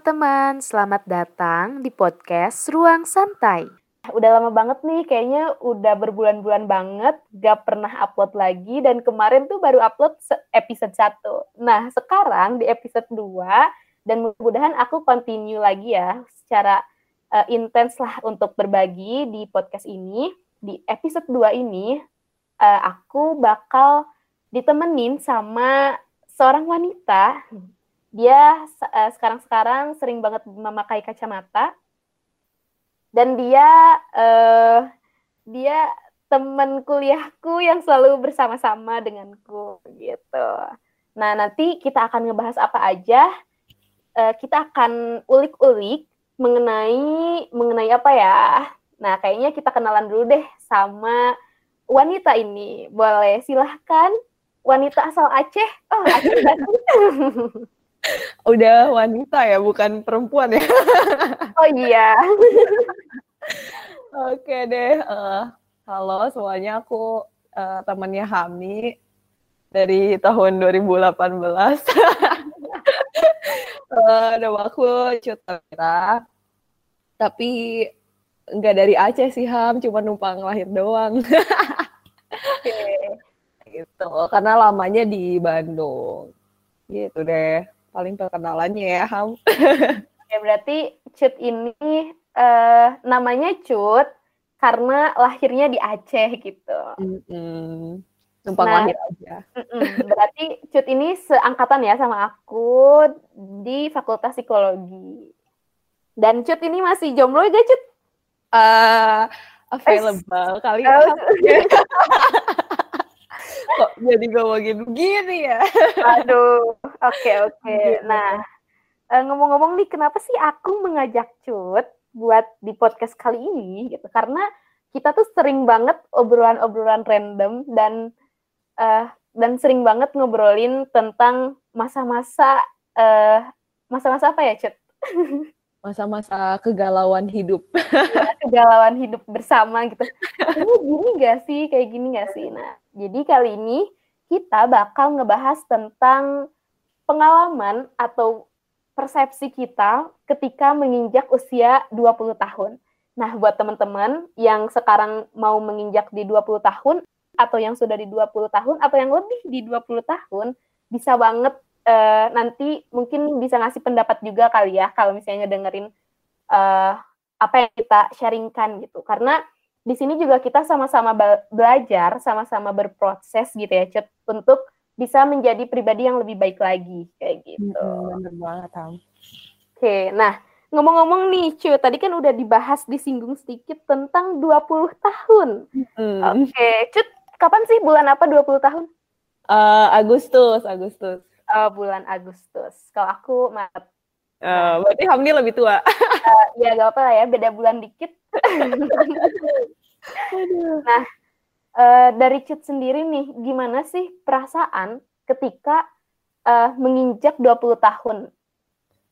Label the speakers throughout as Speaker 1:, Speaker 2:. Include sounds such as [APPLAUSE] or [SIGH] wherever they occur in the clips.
Speaker 1: Teman-teman, selamat datang di podcast Ruang Santai. Udah lama banget nih, kayaknya udah berbulan-bulan banget gak pernah upload lagi dan kemarin tuh baru upload episode 1. Nah, sekarang di episode 2 dan mudah-mudahan aku continue lagi ya secara uh, intens lah untuk berbagi di podcast ini. Di episode 2 ini uh, aku bakal ditemenin sama seorang wanita dia uh, sekarang-sekarang sering banget memakai kacamata dan dia uh, dia teman kuliahku yang selalu bersama-sama denganku gitu. Nah nanti kita akan ngebahas apa aja. Uh, kita akan ulik-ulik mengenai mengenai apa ya. Nah kayaknya kita kenalan dulu deh sama wanita ini. Boleh silahkan wanita asal Aceh. Oh Aceh [LAUGHS]
Speaker 2: Udah wanita ya, bukan perempuan ya? [LAUGHS]
Speaker 1: oh iya. [LAUGHS]
Speaker 2: Oke deh. Uh, halo semuanya, aku uh, temannya Hami dari tahun 2018. uh, [LAUGHS] nama aku Cutera. Tapi nggak dari Aceh sih Ham, cuma numpang lahir doang. Oke. gitu, karena lamanya di Bandung. Gitu deh paling perkenalannya ya Ham. [LAUGHS]
Speaker 1: ya berarti Cut ini uh, namanya Cut karena lahirnya di Aceh gitu.
Speaker 2: Mm-hmm. Numpang nah, lahir aja.
Speaker 1: Mm-mm. Berarti Cut ini seangkatan ya sama aku di Fakultas Psikologi. Dan Cut ini masih jomblo gak Cut?
Speaker 2: Uh, available eh, kali ya. [LAUGHS] Kok jadi ngomongin begini ya?
Speaker 1: Aduh, oke okay, oke. Okay. Nah, eh, ngomong-ngomong nih, kenapa sih aku mengajak Cut buat di podcast kali ini gitu? Karena kita tuh sering banget obrolan-obrolan random dan uh, dan sering banget ngobrolin tentang masa-masa uh, masa-masa apa ya, Cut?
Speaker 2: masa-masa kegalauan hidup.
Speaker 1: Ya, kegalauan hidup bersama gitu. Ini gini gak sih? Kayak gini gak sih? Nah, jadi kali ini kita bakal ngebahas tentang pengalaman atau persepsi kita ketika menginjak usia 20 tahun. Nah, buat teman-teman yang sekarang mau menginjak di 20 tahun atau yang sudah di 20 tahun atau yang lebih di 20 tahun, bisa banget uh, nanti mungkin bisa ngasih pendapat juga kali ya kalau misalnya dengerin uh, apa yang kita sharingkan gitu karena di sini juga kita sama-sama belajar sama-sama berproses gitu ya Cut untuk bisa menjadi pribadi yang lebih baik lagi kayak gitu.
Speaker 2: Hmm, bener banget.
Speaker 1: Oke, nah ngomong-ngomong nih Cu, tadi kan udah dibahas disinggung sedikit tentang 20 tahun. Hmm. Oke, Cut, kapan sih bulan apa 20 tahun?
Speaker 2: Uh, Agustus, Agustus
Speaker 1: uh, bulan Agustus. Kalau aku Maret.
Speaker 2: Uh, berarti Hamdi lebih tua.
Speaker 1: uh, ya gak apa lah ya, beda bulan dikit. [LAUGHS] [LAUGHS] nah, uh, dari Cut sendiri nih, gimana sih perasaan ketika uh, menginjak 20 tahun?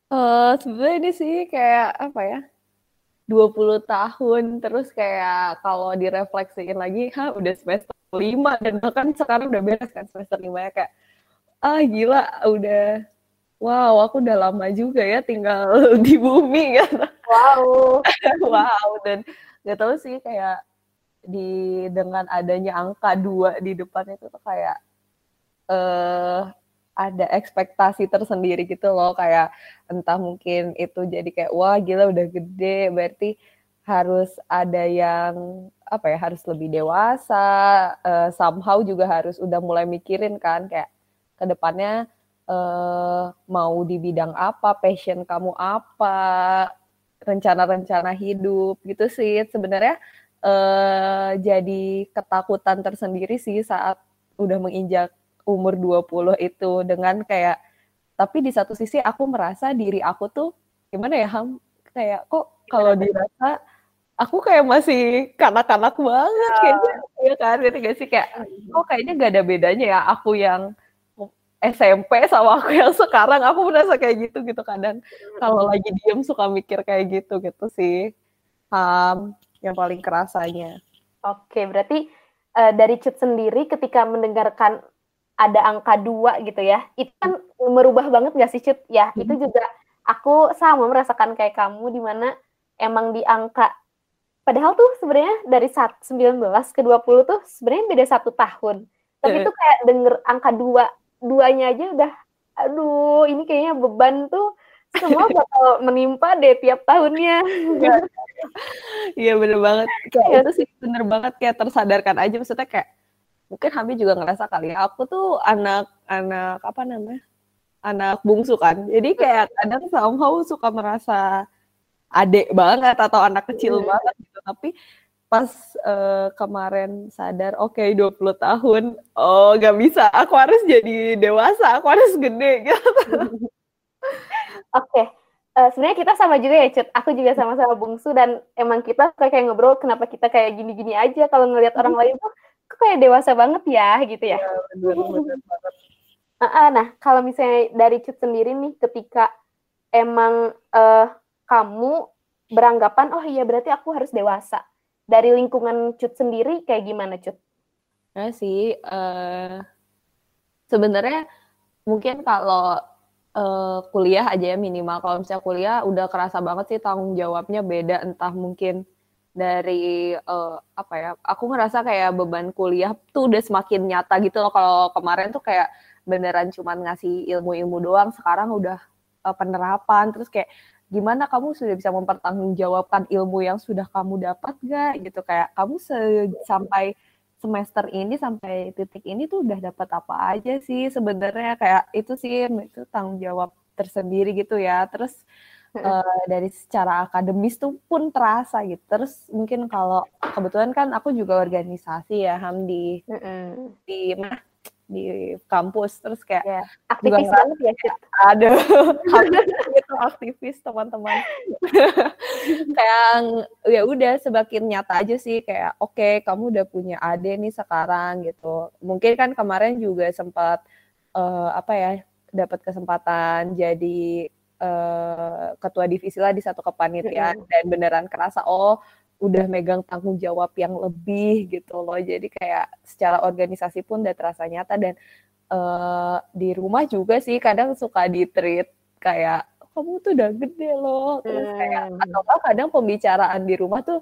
Speaker 2: Uh, sebenarnya ini sih kayak apa ya? 20 tahun terus kayak kalau direfleksiin lagi, ha udah semester 5 dan bahkan sekarang udah beres kan semester 5 ya kayak ah gila udah wow aku udah lama juga ya tinggal [LAUGHS] di bumi kan [LAUGHS]
Speaker 1: wow
Speaker 2: wow dan nggak tahu sih kayak di dengan adanya angka dua di depan itu tuh kayak eh uh, ada ekspektasi tersendiri gitu loh. Kayak entah mungkin itu jadi kayak wah gila udah gede. Berarti harus ada yang apa ya harus lebih dewasa uh, somehow juga harus udah mulai mikirin kan kayak ke depannya uh, mau di bidang apa, passion kamu apa, rencana-rencana hidup gitu sih sebenarnya uh, jadi ketakutan tersendiri sih saat udah menginjak umur 20 itu dengan kayak tapi di satu sisi aku merasa diri aku tuh gimana ya Ham? Kayak kok kalau dirasa aku kayak masih kanak-kanak banget iya. kayaknya ya kan? Gitu gak sih? Kayak kok kayaknya gak ada bedanya ya aku yang SMP sama aku yang sekarang. Aku merasa kayak gitu gitu kadang. Kalau lagi diem suka mikir kayak gitu gitu sih um, yang paling kerasanya.
Speaker 1: Oke berarti uh, dari Cut sendiri ketika mendengarkan ada angka dua gitu ya itu kan merubah banget gak sih Cut ya hmm. itu juga aku sama merasakan kayak kamu di mana emang di angka padahal tuh sebenarnya dari 19 ke 20 tuh sebenarnya beda satu tahun. Tapi tuh kayak denger angka dua duanya aja udah aduh ini kayaknya beban tuh semua bakal menimpa deh tiap tahunnya.
Speaker 2: Iya, [LAUGHS] iya bener banget. Kayak ya. itu sih bener banget kayak tersadarkan aja maksudnya kayak mungkin Hami juga ngerasa kali ya, aku tuh anak anak apa namanya anak bungsu kan jadi kayak kadang somehow suka merasa adik banget atau anak kecil hmm. banget gitu tapi pas uh, kemarin sadar oke okay, 20 tahun oh gak bisa aku harus jadi dewasa aku harus gede gitu [LAUGHS]
Speaker 1: oke okay. uh, eh, sebenarnya kita sama juga ya Cut aku juga sama-sama bungsu dan emang kita kayak ngobrol kenapa kita kayak gini-gini aja kalau ngelihat orang lain tuh kok kayak dewasa banget ya gitu ya, ya bener, bener banget. nah kalau misalnya dari Cut sendiri nih ketika emang uh, kamu beranggapan oh iya berarti aku harus dewasa dari lingkungan Cut sendiri kayak gimana Cut?
Speaker 2: Ya sih, uh, sebenarnya mungkin kalau uh, kuliah aja ya minimal. Kalau misalnya kuliah udah kerasa banget sih tanggung jawabnya beda. Entah mungkin dari uh, apa ya? Aku ngerasa kayak beban kuliah tuh udah semakin nyata gitu loh. Kalau kemarin tuh kayak beneran cuman ngasih ilmu-ilmu doang. Sekarang udah uh, penerapan. Terus kayak gimana kamu sudah bisa mempertanggungjawabkan ilmu yang sudah kamu dapat gak gitu kayak kamu sampai semester ini sampai titik ini tuh udah dapat apa aja sih sebenarnya. Kayak itu sih itu tanggung jawab tersendiri gitu ya. Terus uh, dari secara akademis tuh pun terasa gitu. Terus mungkin kalau kebetulan kan aku juga organisasi ya Ham di mm -hmm. di mana di kampus terus kayak
Speaker 1: ya, aktivis banget ya
Speaker 2: ada [LAUGHS] itu aktivis teman-teman. [LAUGHS] Kayak ya udah sebakin nyata aja sih kayak oke okay, kamu udah punya ade nih sekarang gitu. Mungkin kan kemarin juga sempat uh, apa ya dapat kesempatan jadi uh, ketua divisi lah di satu kepanitiaan dan beneran kerasa oh udah megang tanggung jawab yang lebih gitu loh. Jadi kayak secara organisasi pun udah terasa nyata dan uh, di rumah juga sih kadang suka di treat kayak kamu tuh udah gede loh. Terus kayak hmm. atau kadang pembicaraan di rumah tuh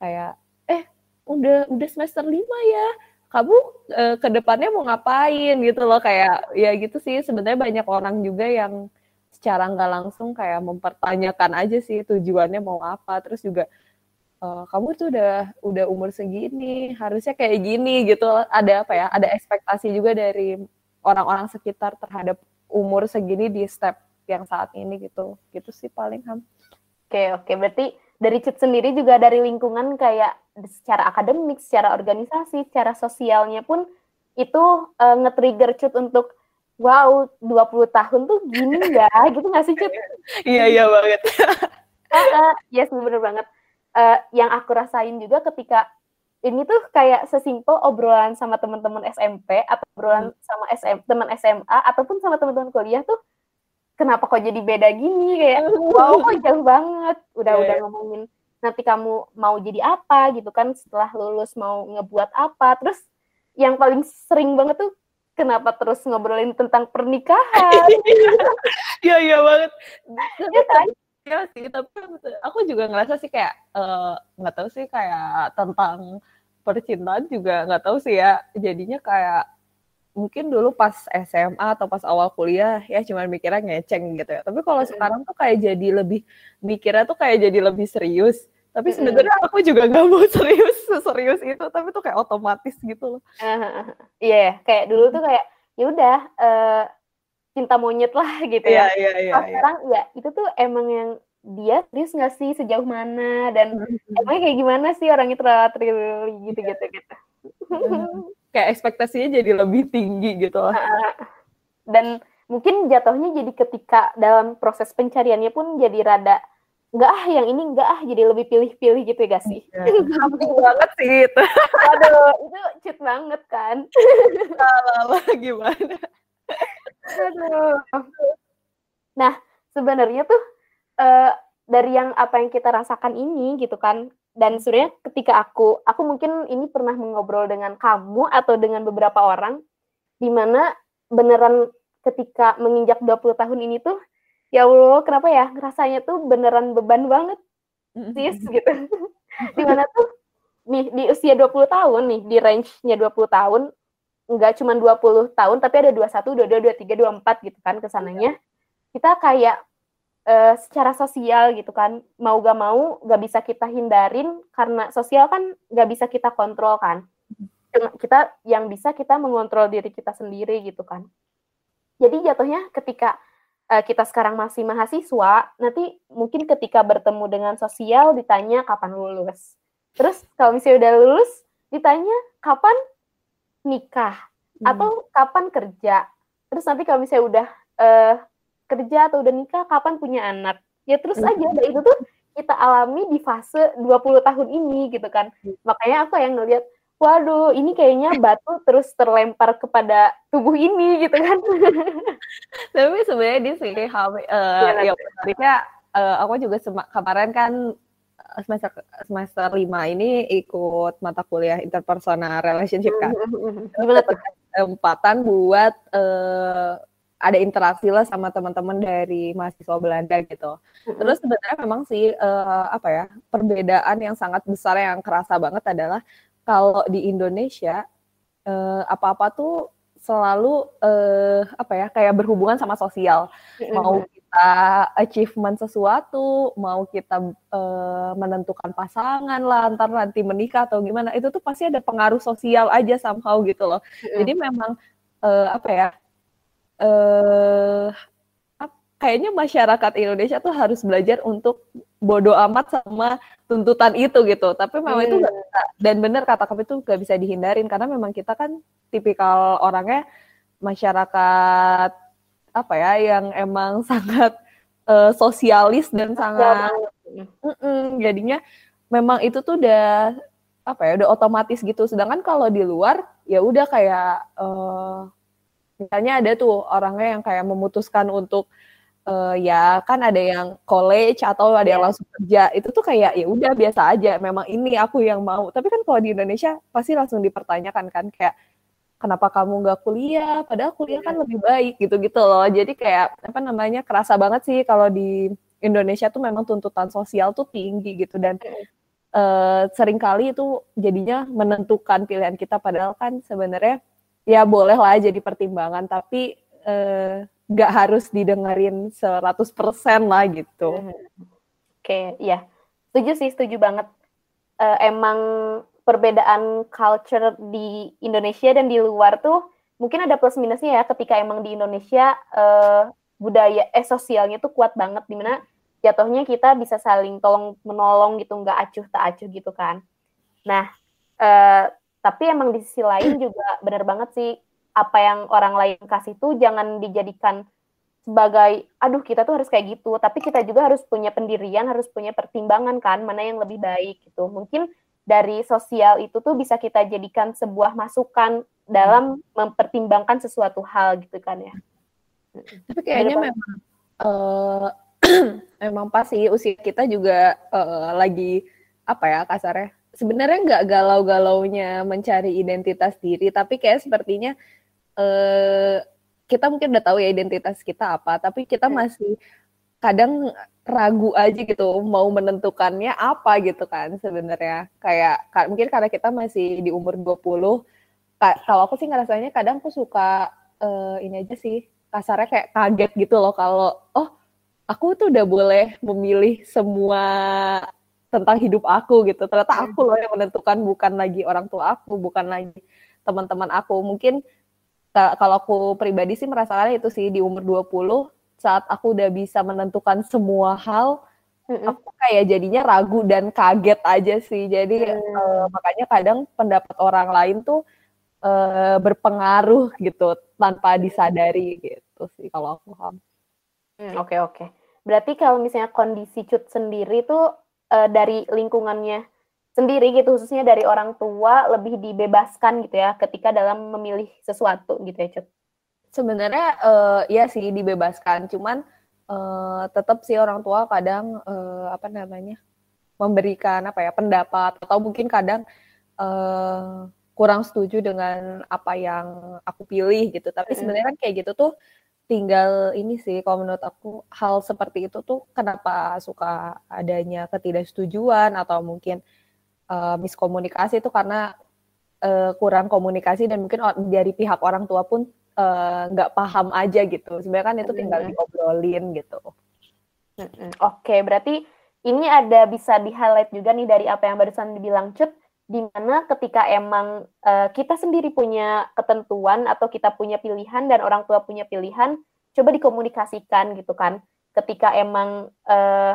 Speaker 2: kayak eh udah udah semester lima ya. Kamu uh, ke depannya mau ngapain gitu loh kayak ya gitu sih sebenarnya banyak orang juga yang secara nggak langsung kayak mempertanyakan aja sih tujuannya mau apa terus juga uh, kamu tuh udah udah umur segini harusnya kayak gini gitu. Ada apa ya ada ekspektasi juga dari orang-orang sekitar terhadap umur segini di step yang saat ini gitu. Gitu sih paling ham.
Speaker 1: Oke oke. Berarti dari Cut sendiri juga dari lingkungan kayak secara akademik secara organisasi secara sosialnya pun itu uh, nge-trigger Cut untuk wow 20 tahun tuh gini ya gitu nggak sih Cut? [LAUGHS]
Speaker 2: Iya iya banget. [LAUGHS]
Speaker 1: Uh, uh, yes bener banget uh, yang aku rasain juga ketika ini tuh kayak sesimpel obrolan sama teman-teman SMP atau obrolan hmm. sama SM, teman SMA ataupun sama teman-teman kuliah tuh kenapa kok jadi beda gini kayak wow kok [LAUGHS] jauh banget udah yeah. udah iya. ngomongin nanti kamu mau jadi apa gitu kan setelah lulus mau ngebuat apa terus yang paling sering banget tuh kenapa terus ngobrolin tentang pernikahan [LAUGHS]
Speaker 2: iya iya banget ya kan Iya sih, tapi aku juga ngerasa sih kayak eh, nggak uh, tahu sih kayak tentang percintaan juga nggak tahu sih ya. Jadinya kayak mungkin dulu pas SMA atau pas awal kuliah ya cuma mikirnya ngeceng gitu ya. Tapi kalau sekarang tuh kayak jadi lebih mikirnya tuh kayak jadi lebih serius. Tapi sebenarnya aku juga nggak mau [LAUGHS] serius serius itu, tapi tuh kayak otomatis gitu loh.
Speaker 1: Uh, iya, yeah, kayak dulu tuh kayak ya udah uh, cinta monyet lah [LAUGHS] gitu ya.
Speaker 2: Iya, iya, iya.
Speaker 1: Sekarang ya itu tuh emang yang dia serius nggak sih sejauh mana dan hmm. emangnya kayak gimana sih orang itu terlalu gitu gitu gitu.
Speaker 2: Hmm. Kayak ekspektasinya jadi lebih tinggi gitu lah.
Speaker 1: Dan mungkin jatuhnya jadi ketika dalam proses pencariannya pun jadi rada nggak ah yang ini nggak ah jadi lebih pilih-pilih gitu ya gak sih?
Speaker 2: Ya, banget sih itu.
Speaker 1: Aduh, itu cheat banget kan.
Speaker 2: Lala, gimana?
Speaker 1: Aduh. Nah, sebenarnya tuh uh, dari yang apa yang kita rasakan ini gitu kan, dan sebenarnya ketika aku aku mungkin ini pernah mengobrol dengan kamu atau dengan beberapa orang, di mana beneran ketika menginjak 20 tahun ini tuh, ya Allah kenapa ya? Rasanya tuh beneran beban banget sis gitu. [LAUGHS] Di mana tuh nih di usia 20 tahun nih di range-nya 20 tahun nggak cuma 20 tahun tapi ada 21, 22, 23, 24 gitu kan ke sananya kita kayak uh, secara sosial gitu kan mau gak mau gak bisa kita hindarin karena sosial kan gak bisa kita kontrol kan. Kita yang bisa kita mengontrol diri kita sendiri gitu kan. Jadi jatuhnya ketika uh, kita sekarang masih mahasiswa nanti mungkin ketika bertemu dengan sosial ditanya kapan lulus. Terus kalau misalnya udah lulus ditanya kapan nikah hmm. atau kapan kerja terus nanti kalau misalnya udah uh, kerja atau udah nikah kapan punya anak ya terus hmm. aja dan itu tuh kita alami di fase 20 tahun ini gitu kan hmm. makanya aku yang ngeliat waduh ini kayaknya batu terus terlempar kepada tubuh ini gitu kan [LAUGHS]
Speaker 2: tapi sebenarnya di sini uh, ya, menariknya uh, aku juga kemarin kan semester semester lima ini ikut mata kuliah interpersonal relationship kan. Hmm, Gimana Kesempatan buat uh, ada interaksi lah sama teman-teman dari mahasiswa Belanda gitu. Terus sebenarnya memang sih uh, apa ya perbedaan yang sangat besar yang kerasa banget adalah kalau di Indonesia uh, apa-apa tuh selalu uh, apa ya kayak berhubungan sama sosial. Mau kita achievement sesuatu, mau kita uh, menentukan pasangan lah, antar nanti menikah atau gimana, itu tuh pasti ada pengaruh sosial aja somehow gitu loh. Jadi memang uh, apa ya eh kayaknya masyarakat Indonesia tuh harus belajar untuk bodoh amat sama tuntutan itu gitu. Tapi memang hmm. itu gak bisa, dan benar kata kamu itu gak bisa dihindarin karena memang kita kan tipikal orangnya masyarakat apa ya yang emang [LAUGHS] sangat uh, sosialis dan sangat mm -mm, jadinya memang itu tuh udah apa ya udah otomatis gitu. Sedangkan kalau di luar ya udah kayak uh, misalnya ada tuh orangnya yang kayak memutuskan untuk uh, ya kan ada yang college atau ada yeah. yang iya. langsung kerja itu tuh kayak ya udah biasa aja memang ini aku yang mau tapi kan kalau di Indonesia pasti langsung dipertanyakan kan kayak kenapa kamu nggak kuliah padahal kuliah kan iya. lebih baik gitu gitu loh jadi kayak apa namanya kerasa banget sih kalau di Indonesia tuh memang tuntutan sosial tuh tinggi gitu dan uh, sering kali itu jadinya menentukan pilihan kita padahal kan sebenarnya ya boleh lah jadi pertimbangan tapi eh, nggak eh, harus didengerin 100% lah gitu.
Speaker 1: Oke, okay, ya. Setuju sih, setuju banget. Uh, emang perbedaan culture di Indonesia dan di luar tuh mungkin ada plus minusnya ya ketika emang di Indonesia uh, budaya eh sosialnya tuh kuat banget di mana jatuhnya kita bisa saling tolong menolong gitu nggak acuh tak acuh gitu kan. Nah, uh, tapi emang di sisi lain juga benar banget sih apa yang orang lain kasih tuh jangan dijadikan sebagai aduh kita tuh harus kayak gitu. Tapi kita juga harus punya pendirian harus punya pertimbangan kan mana yang lebih baik gitu. Mungkin dari sosial itu tuh bisa kita jadikan sebuah masukan dalam mempertimbangkan sesuatu hal gitu kan ya
Speaker 2: tapi kayaknya memang uh, [CLEARS THROAT] memang pasti usia kita juga uh, lagi apa ya kasarnya sebenarnya nggak galau-galaunya mencari identitas diri, tapi kayak sepertinya uh, kita mungkin udah tahu ya identitas kita apa, tapi kita iya. masih kadang ragu aja gitu mau menentukannya apa gitu kan sebenarnya. Kayak mungkin karena kita masih di umur 20, kalau aku sih ngerasanya kadang aku suka uh, ini aja sih kasarnya kayak kaget gitu loh kalau oh aku tuh udah boleh memilih semua tentang hidup aku gitu. Ternyata iya. aku loh yang menentukan bukan lagi orang tua aku, bukan lagi teman-teman aku. Mungkin kalau aku pribadi sih merasakan itu sih di umur 20 saat aku udah bisa menentukan semua hal mm-hmm. aku kayak jadinya ragu dan kaget aja sih. Jadi mm. uh, makanya kadang pendapat orang lain tuh uh, berpengaruh gitu tanpa disadari gitu sih kalau aku paham.
Speaker 1: Hmm, oke oke. Berarti kalau misalnya kondisi cut sendiri tuh uh, dari lingkungannya sendiri gitu khususnya dari orang tua lebih dibebaskan gitu ya ketika dalam memilih sesuatu gitu ya Cut.
Speaker 2: Sebenarnya uh, ya sih dibebaskan. Cuman uh, tetap sih orang tua kadang uh, apa namanya memberikan apa ya pendapat. Atau mungkin kadang uh, kurang setuju dengan apa yang aku pilih gitu. Tapi sebenarnya kan kayak gitu tuh tinggal ini sih kalau menurut aku hal seperti itu tuh kenapa suka adanya ketidaksetujuan atau mungkin uh, miskomunikasi itu karena uh, kurang komunikasi dan mungkin dari pihak orang tua pun nggak uh, paham aja gitu. Sebenarnya kan itu tinggal diobrolin gitu.
Speaker 1: Oke, berarti ini ada bisa di-highlight juga nih dari apa yang barusan dibilang Cut, di mana ketika emang uh, kita sendiri punya ketentuan atau kita punya pilihan dan orang tua punya pilihan, coba dikomunikasikan gitu kan. Ketika emang uh,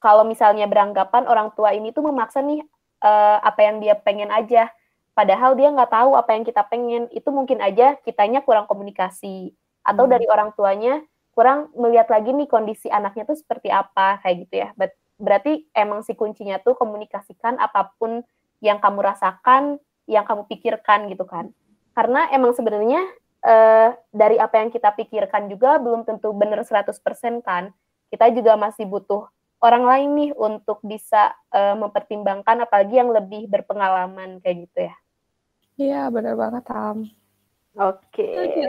Speaker 1: kalau misalnya beranggapan orang tua ini tuh memaksa nih uh, apa yang dia pengen aja, padahal dia nggak tahu apa yang kita pengen, itu mungkin aja kitanya kurang komunikasi atau hmm. dari orang tuanya kurang melihat lagi nih kondisi anaknya tuh seperti apa kayak gitu ya. Ber berarti emang si kuncinya tuh komunikasikan apa pun yang kamu rasakan, yang kamu pikirkan gitu kan. Karena emang sebenarnya uh, dari apa yang kita pikirkan juga belum tentu benar 100% kan. Kita juga masih butuh orang lain nih untuk bisa uh, mempertimbangkan apalagi yang lebih berpengalaman kayak gitu ya.
Speaker 2: Iya, benar banget, Tam.
Speaker 1: Oke. Okay.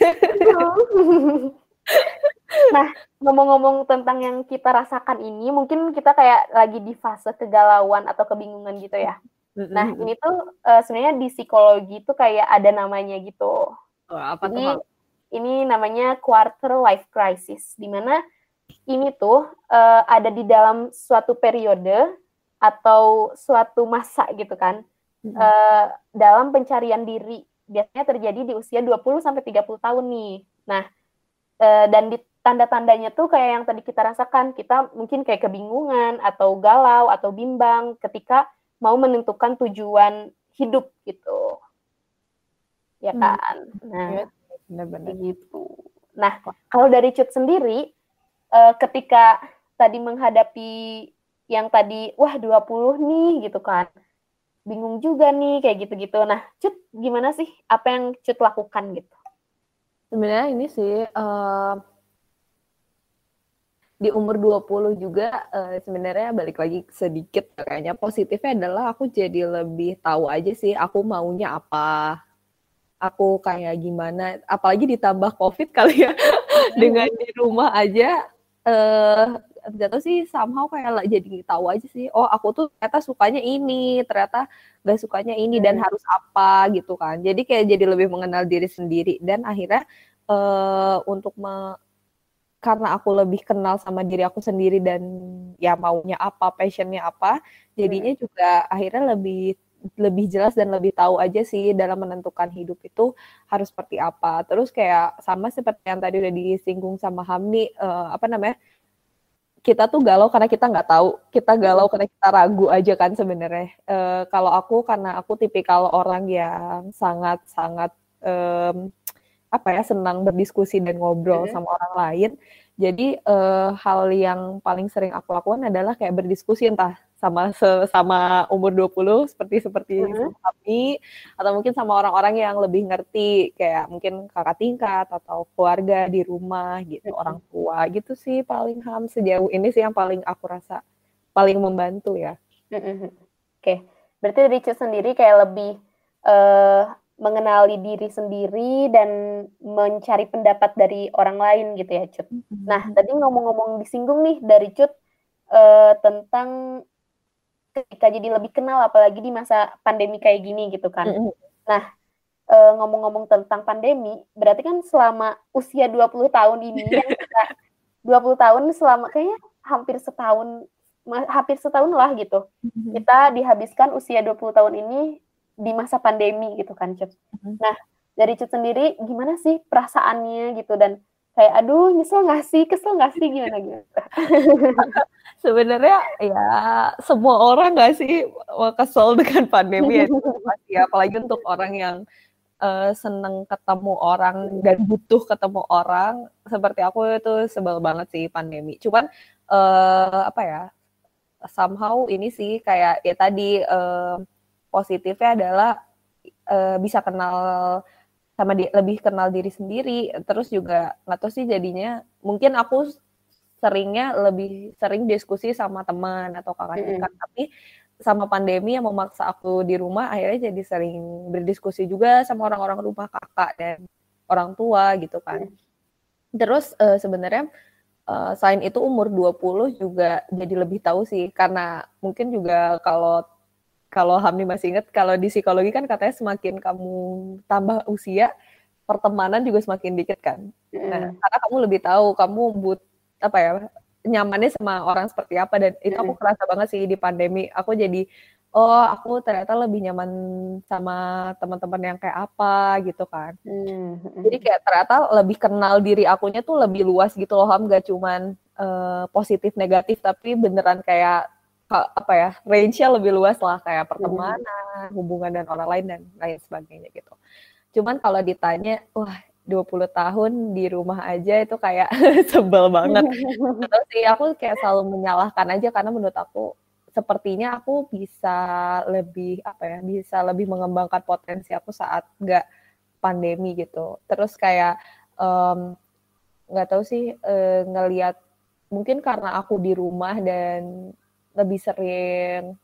Speaker 1: [LAUGHS] nah, ngomong-ngomong tentang yang kita rasakan ini, mungkin kita kayak lagi di fase kegalauan atau kebingungan gitu ya. Nah, ini tuh uh, sebenarnya di psikologi tuh kayak ada namanya gitu.
Speaker 2: Oh, apa
Speaker 1: Jadi, tuh? Ini namanya quarter life crisis, di mana ini tuh uh, ada di dalam suatu periode atau suatu masa gitu kan. Mm -hmm. uh, dalam pencarian diri biasanya terjadi di usia 20 sampai 30 tahun nih. Nah, uh, dan di tanda-tandanya tuh kayak yang tadi kita rasakan, kita mungkin kayak kebingungan atau galau atau bimbang ketika mau menentukan tujuan hidup gitu. Ya hmm. kan? Hmm. Nah, ya, benar-benar gitu. Nah, kalau dari Cut sendiri uh, ketika tadi menghadapi yang tadi wah 20 nih gitu kan. Bingung juga nih kayak gitu-gitu. Nah, Cut gimana sih apa yang Cut lakukan gitu?
Speaker 2: Sebenarnya ini sih uh, di umur 20 juga uh, sebenarnya balik lagi sedikit kayaknya positifnya adalah aku jadi lebih tahu aja sih aku maunya apa aku kayak gimana apalagi ditambah covid kali ya [LAUGHS] dengan di rumah aja eh uh, ternyata sih somehow kayak jadi tahu aja sih oh aku tuh ternyata sukanya ini ternyata gak sukanya ini dan harus apa gitu kan jadi kayak jadi lebih mengenal diri sendiri dan akhirnya uh, untuk me karena aku lebih kenal sama diri aku sendiri dan ya maunya apa, passionnya apa, jadinya hmm. juga akhirnya lebih lebih jelas dan lebih tahu aja sih dalam menentukan hidup itu harus seperti apa. Terus kayak sama seperti yang tadi udah disinggung sama Hamni, uh, apa namanya? Kita tuh galau karena kita nggak tahu, kita galau karena kita ragu aja kan sebenarnya. Uh, kalau aku karena aku tipikal orang yang sangat sangat um, apa ya senang berdiskusi dan ngobrol sama orang lain. Jadi uh, hal yang paling sering aku lakukan adalah kayak berdiskusi entah sama sama umur 20 seperti seperti mm-hmm. kami atau mungkin sama orang-orang yang lebih ngerti kayak mungkin kakak tingkat atau keluarga di rumah gitu, mm-hmm. orang tua gitu sih paling ham sejauh ini sih yang paling aku rasa paling membantu ya.
Speaker 1: Mm-hmm. Oke. Okay. Berarti Richard sendiri kayak lebih uh, mengenali diri sendiri dan mencari pendapat dari orang lain gitu ya Cut. Mm-hmm. Nah tadi ngomong-ngomong disinggung nih dari Cut uh, tentang ketika jadi lebih kenal apalagi di masa pandemi kayak gini gitu kan. Mm-hmm. Nah uh, ngomong-ngomong tentang pandemi berarti kan selama usia 20 tahun ini yang kita 20 tahun selama kayaknya hampir setahun hampir setahun lah gitu. Mm-hmm. Kita dihabiskan usia 20 tahun ini di masa pandemi gitu kan Cut. Mm-hmm. Nah dari Cut sendiri gimana sih perasaannya gitu? Dan kayak aduh nyesel nggak sih? Kesel nggak sih? Gimana gitu [LAUGHS]
Speaker 2: sebenarnya ya semua orang nggak sih kesel dengan pandemi ya pasti apalagi untuk orang yang uh, seneng ketemu orang dan butuh ketemu orang seperti aku itu sebel banget sih pandemi. Cuman uh, apa ya somehow ini sih kayak ya tadi uh, positifnya adalah uh, bisa kenal sama di, lebih kenal diri sendiri terus juga nggak tahu sih jadinya mungkin aku seringnya lebih sering diskusi sama teman atau kakak tingkat mm -hmm. tapi sama pandemi yang memaksa aku di rumah akhirnya jadi sering berdiskusi juga sama orang-orang rumah kakak dan orang tua gitu kan. Terus uh, sebenarnya uh, selain itu umur 20 juga jadi lebih tahu sih karena mungkin juga kalau kalau Hamni masih ingat kalau di psikologi kan katanya semakin kamu tambah usia pertemanan juga semakin dikit kan. Nah, karena kamu lebih tahu kamu but apa ya nyamannya sama orang seperti apa dan itu aku kerasa banget sih di pandemi aku jadi oh aku ternyata lebih nyaman sama teman-teman yang kayak apa gitu kan mm-hmm. jadi kayak ternyata lebih kenal diri akunya tuh lebih luas gitu loh ham gak cuman uh, positif negatif tapi beneran kayak apa ya range-nya lebih luas lah kayak pertemanan mm-hmm. hubungan dan orang lain dan lain sebagainya gitu cuman kalau ditanya wah 20 tahun di rumah aja itu kayak [LAUGHS] sebel banget. Terus sih aku kayak selalu menyalahkan aja karena menurut aku sepertinya aku bisa lebih apa ya bisa lebih mengembangkan potensi aku saat nggak pandemi gitu. Terus kayak nggak um, tahu sih uh, ngelihat mungkin karena aku di rumah dan lebih sering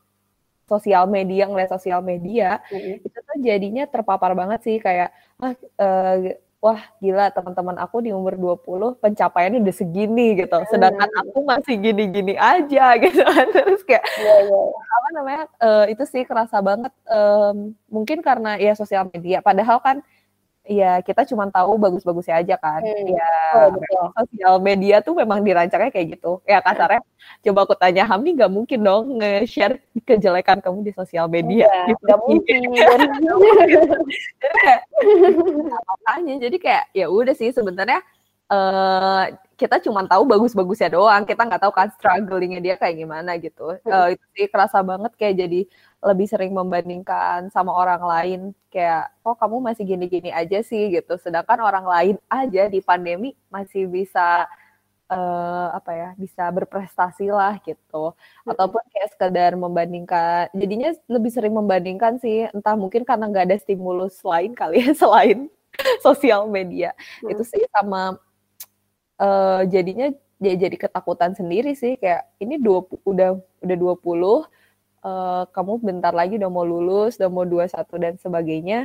Speaker 2: sosial media ngeliat sosial media mm -hmm. itu tuh jadinya terpapar banget sih kayak ah uh, wah gila teman-teman aku di umur 20 pencapaiannya udah segini gitu. Sedangkan hmm. aku masih gini-gini aja [LAUGHS] gitu kan. Terus kayak yeah, yeah. apa namanya? Uh, itu sih kerasa banget um, mungkin karena ya sosial media padahal kan ya kita cuma tahu bagus-bagusnya aja kan. Hmm. Ya oh, sosial media tuh memang dirancangnya kayak gitu. Ya kasarnya coba aku tanya Hamni nggak mungkin dong nge-share kejelekan kamu di sosial media.
Speaker 1: Ya, gitu. Gak mungkin. [LAUGHS]
Speaker 2: jadi kayak makanya jadi kayak ya udah sih sebenarnya uh, kita cuma tahu bagus-bagusnya doang. Kita nggak tahu kan strugglingnya dia kayak gimana gitu. Uh, itu sih kerasa banget kayak jadi lebih sering membandingkan sama orang lain kayak oh kamu masih gini-gini aja sih gitu sedangkan orang lain aja di pandemi masih bisa uh, apa ya bisa berprestasi lah gitu ataupun kayak sekedar membandingkan jadinya lebih sering membandingkan sih entah mungkin karena nggak ada stimulus lain kali ya [LAUGHS] selain sosial media hmm. itu sih sama uh, jadinya dia jadi ketakutan sendiri sih kayak ini dua udah udah 20 uh, kamu bentar lagi udah mau lulus, udah mau 21 dan sebagainya,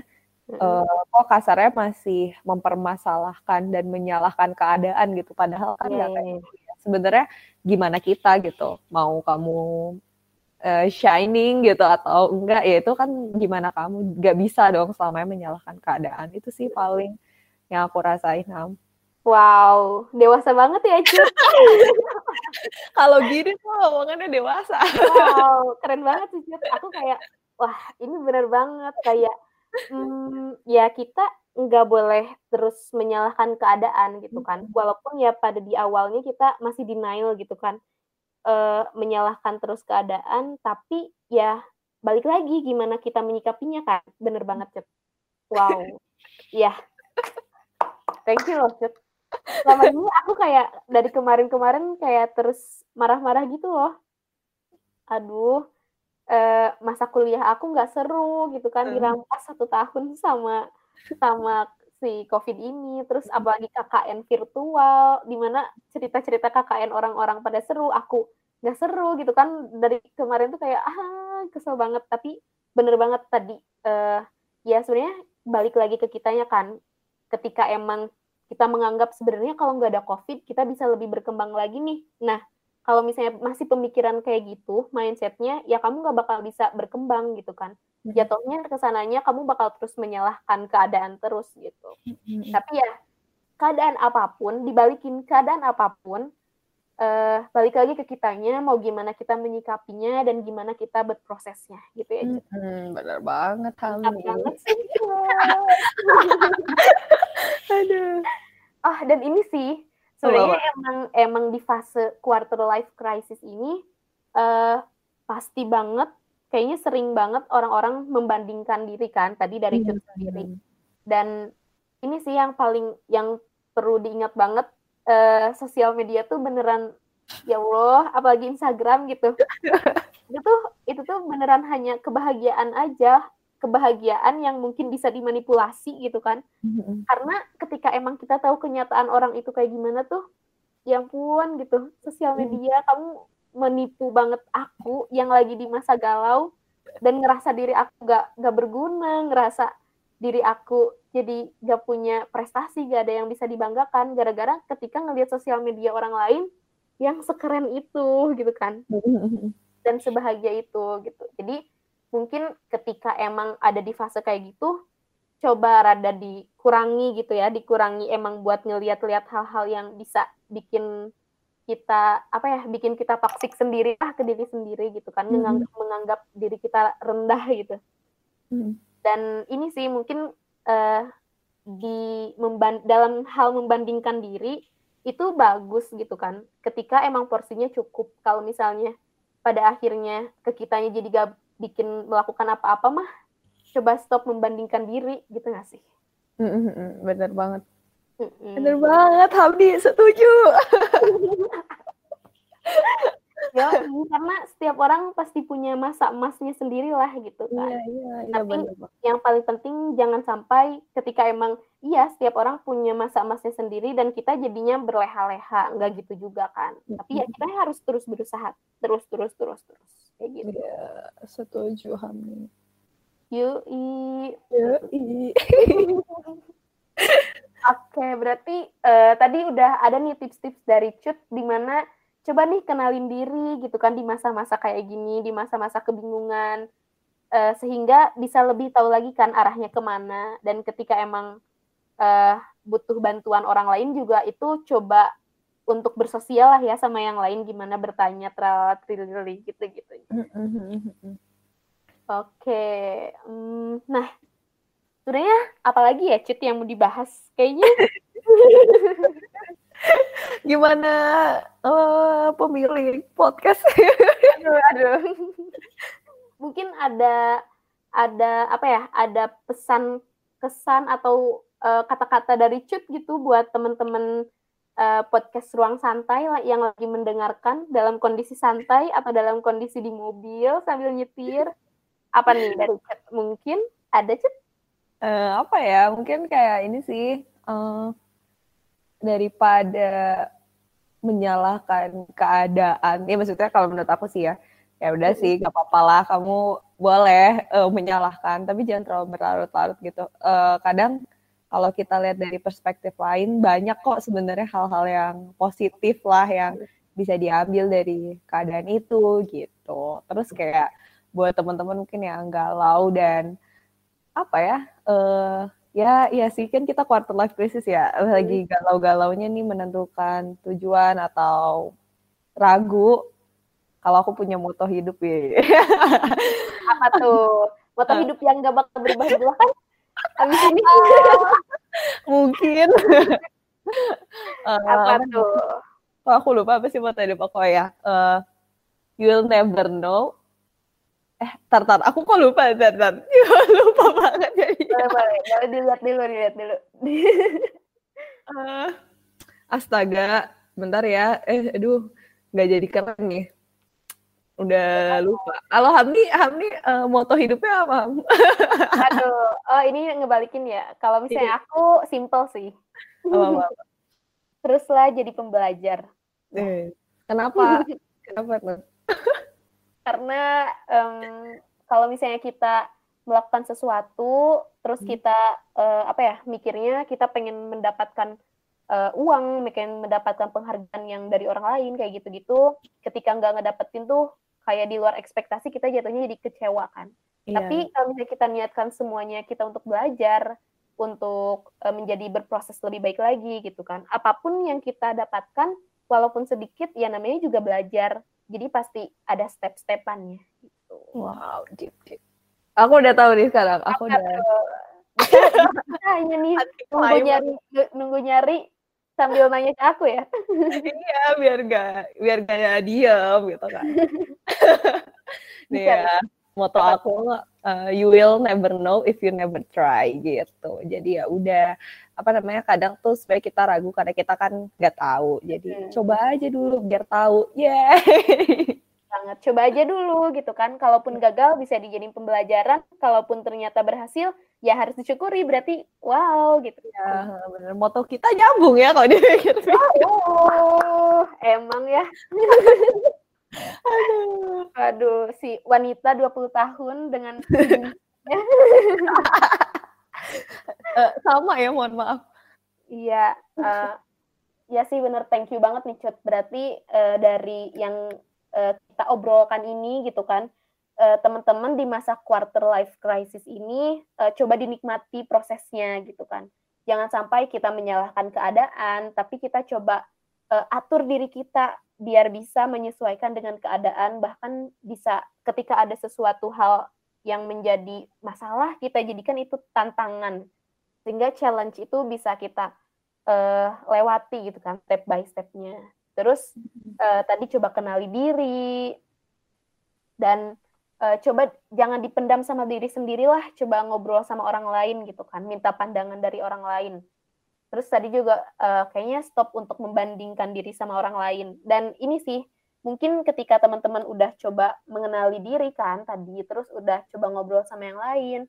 Speaker 2: uh, kok kasarnya masih mempermasalahkan dan menyalahkan keadaan gitu. Padahal kan nggak kayak gitu ya. Sebenarnya gimana kita gitu, mau kamu uh, shining gitu atau enggak ya itu kan gimana kamu nggak bisa dong selama menyalahkan keadaan itu sih paling yang aku rasain Ham.
Speaker 1: Wow, dewasa banget ya, Cut. [LAUGHS]
Speaker 2: Kalau gini tuh omongannya dewasa.
Speaker 1: Wow, keren banget sih, Cut. Aku kayak, wah ini bener banget. Kayak, hmm, ya kita nggak boleh terus menyalahkan keadaan gitu kan. Walaupun ya pada di awalnya kita masih denial gitu kan. E, menyalahkan terus keadaan, tapi ya balik lagi gimana kita menyikapinya kan. Bener banget, Cut. Wow. [LAUGHS] Ya. Thank you loh, selama ini aku kayak dari kemarin-kemarin kayak terus marah-marah gitu loh. Aduh eh, masa kuliah aku nggak seru gitu kan dirampas satu tahun sama sama si covid ini. Terus apalagi KKN virtual di mana cerita-cerita KKN orang-orang pada seru aku nggak seru gitu kan. Dari kemarin tuh kayak ah kesel banget. Tapi bener banget tadi uh, ya sebenarnya balik lagi ke kitanya kan. Ketika emang kita menganggap sebenarnya kalau nggak ada COVID kita bisa lebih berkembang lagi nih. Nah, kalau misalnya masih pemikiran kayak gitu, mindsetnya ya kamu nggak bakal bisa berkembang gitu kan. Hmm. Jatuhnya ke sananya kamu bakal terus menyalahkan keadaan terus gitu. Hmm. Tapi ya keadaan apa pun, dibalikin keadaan apa pun, uh, balik lagi ke kitanya mau gimana kita menyikapinya dan gimana kita berprosesnya gitu ya.
Speaker 2: Hmm, benar banget, banget
Speaker 1: sih. [LAUGHS] Aduh. Oh, dan ini sih sebenarnya oh. emang emang di fase quarter life crisis ini uh, pasti banget kayaknya sering banget orang-orang membandingkan diri kan tadi dari hmm. sendiri. Dan ini sih yang paling yang perlu diingat banget uh, sosial media tuh beneran ya Allah, apalagi Instagram gitu. [LAUGHS] itu tuh itu tuh beneran hanya kebahagiaan aja kebahagiaan yang mungkin bisa dimanipulasi gitu kan. Mm-hmm. Karena ketika emang kita tahu kenyataan orang itu kayak gimana tuh, ya ampun gitu, sosial media mm-hmm. kamu menipu banget aku yang lagi di masa galau dan ngerasa diri aku gak, gak berguna, ngerasa diri aku jadi gak punya prestasi, gak ada yang bisa dibanggakan gara-gara ketika ngelihat sosial media orang lain yang sekeren itu gitu kan [LAUGHS] dan sebahagia itu gitu. Jadi mungkin ketika emang ada di fase kayak gitu coba rada dikurangi gitu ya, dikurangi emang buat ngeliat-liat hal-hal yang bisa bikin kita apa ya bikin kita toksik sendiri lah ke diri sendiri gitu kan mm -hmm. menganggap, menganggap diri kita rendah gitu mm -hmm. dan ini sih mungkin uh, di memban dalam hal membandingkan diri itu bagus gitu kan. Ketika emang porsinya cukup kalau misalnya pada akhirnya ke kitanya jadi gak bikin melakukan apa-apa mah coba stop membandingkan diri gitu gak sih?
Speaker 2: -hmm. bener banget. Mm Bener banget, Habdi, setuju. [LAUGHS]
Speaker 1: ya, karena setiap orang pasti punya masa emasnya sendiri lah gitu kan. Iya, iya, iya, Tapi bener. yang paling penting jangan sampai ketika emang iya setiap orang punya masa emasnya sendiri dan kita jadinya berleha-leha, enggak gitu juga kan. Tapi ya kita harus terus berusaha, terus terus terus terus kayak gitu.
Speaker 2: Iya, setuju Hamdi.
Speaker 1: Yui.
Speaker 2: Yui. [LAUGHS]
Speaker 1: Oke, berarti uh, tadi udah ada nih tips-tips dari Cut di mana coba nih kenalin diri gitu kan di masa-masa kayak gini, di masa-masa kebingungan, uh, sehingga bisa lebih tahu lagi kan arahnya ke mana dan ketika emang uh, butuh bantuan orang lain juga itu coba untuk bersosial lah ya sama yang lain gimana bertanya trili gitu gitu. Oke, um, nah sebenarnya apalagi ya Cut yang mau dibahas? Kayaknya [LAUGHS]
Speaker 2: gimana uh, pemilik podcast?
Speaker 1: Aduh aduh. Mungkin ada ada apa ya ada pesan kesan atau eh, kata-kata dari Cut gitu buat teman-teman uh, podcast ruang santai yang lagi mendengarkan dalam kondisi santai atau dalam kondisi di mobil sambil nyetir. Apa nih dari Cut? Mungkin ada Cut?
Speaker 2: Uh, apa ya mungkin kayak ini sih uh, daripada menyalahkan keadaan. Ya maksudnya kalau menurut aku sih ya ya udah sih nggak apa-apa lah kamu boleh uh, menyalahkan tapi jangan terlalu berlarut-larut gitu. Uh, kadang kalau kita lihat dari perspektif lain banyak kok sebenarnya hal-hal yang positif lah yang bisa diambil dari keadaan itu gitu. Terus kayak buat teman-teman mungkin yang galau dan apa ya uh, ya ya sih kan kita quarter life crisis ya. Lagi hmm. galau-galaunya nih menentukan tujuan atau ragu kalau aku punya moto hidup ya. [LAUGHS]
Speaker 1: Apa tuh? Moto hidup yang gak bakal berubah-ubah kan abis ini? [LAUGHS]
Speaker 2: Mungkin. [LAUGHS]
Speaker 1: Apa uh, tuh?
Speaker 2: oh, aku lupa apa sih moto hidup aku ya? Uh, you'll never know. Eh tar tar. Aku kok lupa tar tar. Lupa banget jadi
Speaker 1: boleh boleh. Boleh dilihat dulu dilihat dulu.
Speaker 2: Uh, astaga. Bentar ya. Eh aduh. Nggak jadi keren nih. Udah lupa. Kalau Hamdi. Hamdi uh, moto hidupnya apa
Speaker 1: aduh. Oh ini ngebalikin ya. Kalau misalnya iya. aku simple sih.
Speaker 2: Apa, apa,
Speaker 1: teruslah jadi pembelajar.
Speaker 2: Eh, kenapa? [LAUGHS] Kenapa
Speaker 1: karena um, kalau misalnya kita melakukan sesuatu terus hmm. kita uh, apa ya mikirnya kita pengen mendapatkan uh, uang, pengen mendapatkan penghargaan yang dari orang lain kayak gitu-gitu, ketika nggak ngedapetin tuh kayak di luar ekspektasi kita jatuhnya jadi kecewa kan. Yeah. Tapi kalau misalnya kita niatkan semuanya kita untuk belajar, untuk uh, menjadi berproses lebih baik lagi gitu kan. Apa pun yang kita dapatkan, walaupun sedikit, ya namanya juga belajar jadi pasti ada step-stepannya gitu.
Speaker 2: Wow, deep, deep. Aku udah tahu nih sekarang. Aku udah
Speaker 1: hanya nih nunggu nyari nunggu nyari sambil nanya ke aku ya.
Speaker 2: iya, biar gak biar gak diam gitu kan. [LAUGHS] nih ya, moto aku uh, you will never know if you never try gitu. Jadi ya udah apa namanya kadang tuh supaya kita ragu karena kita kan nggak tahu jadi hmm. coba aja dulu biar tahu ya yeah. [LAUGHS]
Speaker 1: banget. Coba aja dulu gitu kan. Kalaupun gagal bisa dijadiin pembelajaran. Kalaupun ternyata berhasil ya harus disyukuri. Berarti wow gitu.
Speaker 2: Ya benar moto kita nyambung ya kalau dipikir. [LAUGHS]
Speaker 1: Oh emang ya. Aduh. Aduh, si wanita 20 tahun dengan [LAUGHS]
Speaker 2: uh, sama ya, mohon maaf.
Speaker 1: Iya, uh, ya sih bener. Thank you banget nih Cut. Berarti uh, dari yang uh, kita obrolkan ini gitu kan, uh, teman-teman di masa quarter life crisis ini uh, coba dinikmati prosesnya gitu kan. Jangan sampai kita menyalahkan keadaan, tapi kita coba uh, atur diri kita biar bisa menyesuaikan dengan keadaan, bahkan bisa ketika ada sesuatu hal yang menjadi masalah kita jadikan itu tantangan sehingga challenge itu bisa kita uh, lewati gitu kan step by stepnya. Terus uh, tadi coba kenali diri dan uh, coba jangan dipendam sama diri sendirilah, coba ngobrol sama orang lain gitu kan, minta pandangan dari orang lain. Terus tadi juga uh, kayaknya stop untuk membandingkan diri sama orang lain. Dan ini sih mungkin ketika teman-teman udah coba mengenali diri kan tadi, terus udah coba ngobrol sama yang lain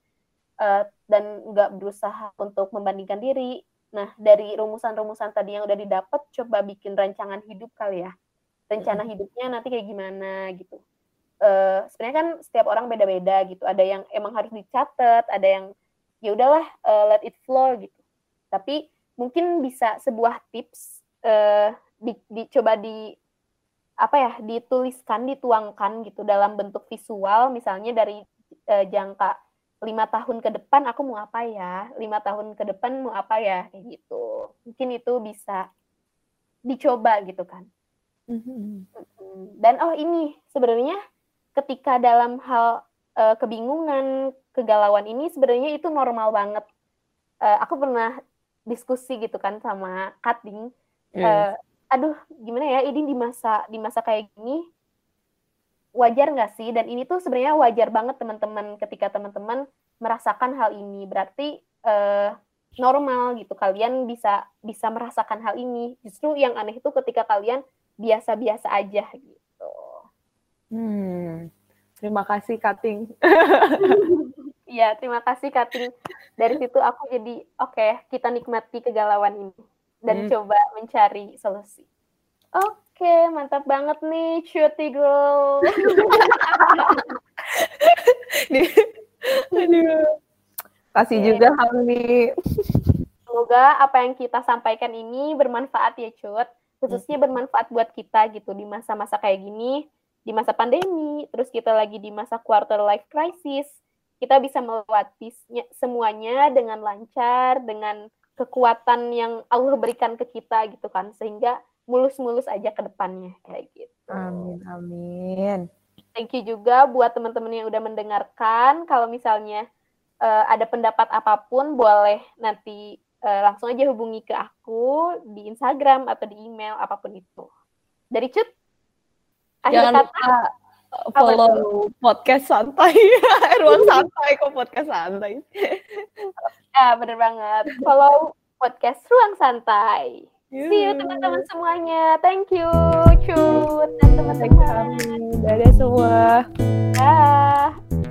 Speaker 1: uh, dan nggak berusaha untuk membandingkan diri, Nah, dari rumusan-rumusan tadi yang udah didapat, coba bikin rancangan hidup kali ya. Rencana hidupnya nanti kayak gimana gitu. Uh, sebenarnya kan setiap orang beda-beda gitu. Ada yang emang harus dicatat, ada yang ya udahlah uh, let it flow gitu. Tapi mungkin bisa sebuah tips uh, di, dicoba di apa ya dituliskan, dituangkan gitu dalam bentuk visual, misalnya dari uh, jangka lima tahun ke depan aku mau apa ya? Lima tahun ke depan mau apa ya? Kayak gitu. Mungkin itu bisa dicoba gitu kan. Mm-hmm. dan oh ini sebenarnya ketika dalam hal uh, kebingungan kegalauan ini sebenarnya itu normal banget. Uh, aku pernah diskusi gitu kan sama Kating uh, aduh gimana ya? Ini di masa di masa kayak gini wajar nggak sih? Dan ini tuh sebenarnya wajar banget teman-teman ketika teman-teman merasakan hal ini. Berarti uh, normal gitu. Kalian bisa bisa merasakan hal ini. Justru yang aneh itu ketika kalian biasa-biasa aja gitu.
Speaker 2: Hmm. Terima kasih Kating. [LAUGHS]
Speaker 1: Iya, terima kasih Kating. Dari situ aku jadi oke, okay, kita nikmati kegalauan ini dan hmm. coba mencari solusi. Oke. Oke, mantap banget nih, cutie girl. [LAUGHS]
Speaker 2: Aduh. Kasih okay. juga Hamni.
Speaker 1: Semoga apa yang kita sampaikan ini bermanfaat ya, Cut. Khususnya bermanfaat buat kita gitu di masa-masa kayak gini, di masa pandemi, terus kita lagi di masa quarter life crisis. Kita bisa melewati semuanya dengan lancar, dengan kekuatan yang Allah berikan ke kita gitu kan. Sehingga mulus-mulus aja ke depannya kayak gitu.
Speaker 2: Amin amin.
Speaker 1: Thank you juga buat teman-teman yang udah mendengarkan. Kalau misalnya uh, ada pendapat apa pun boleh nanti uh, langsung aja hubungi ke aku di Instagram atau di email apa pun itu. Dari Cut.
Speaker 2: Jangan kata, lupa follow podcast santai. [LAUGHS] Ruang [LAUGHS] santai kok podcast santai.
Speaker 1: ya bener banget. Follow podcast Ruang Santai. See you teman-teman semuanya. Thank you, Cut dan teman-teman.
Speaker 2: Dadah semua.
Speaker 1: Bye.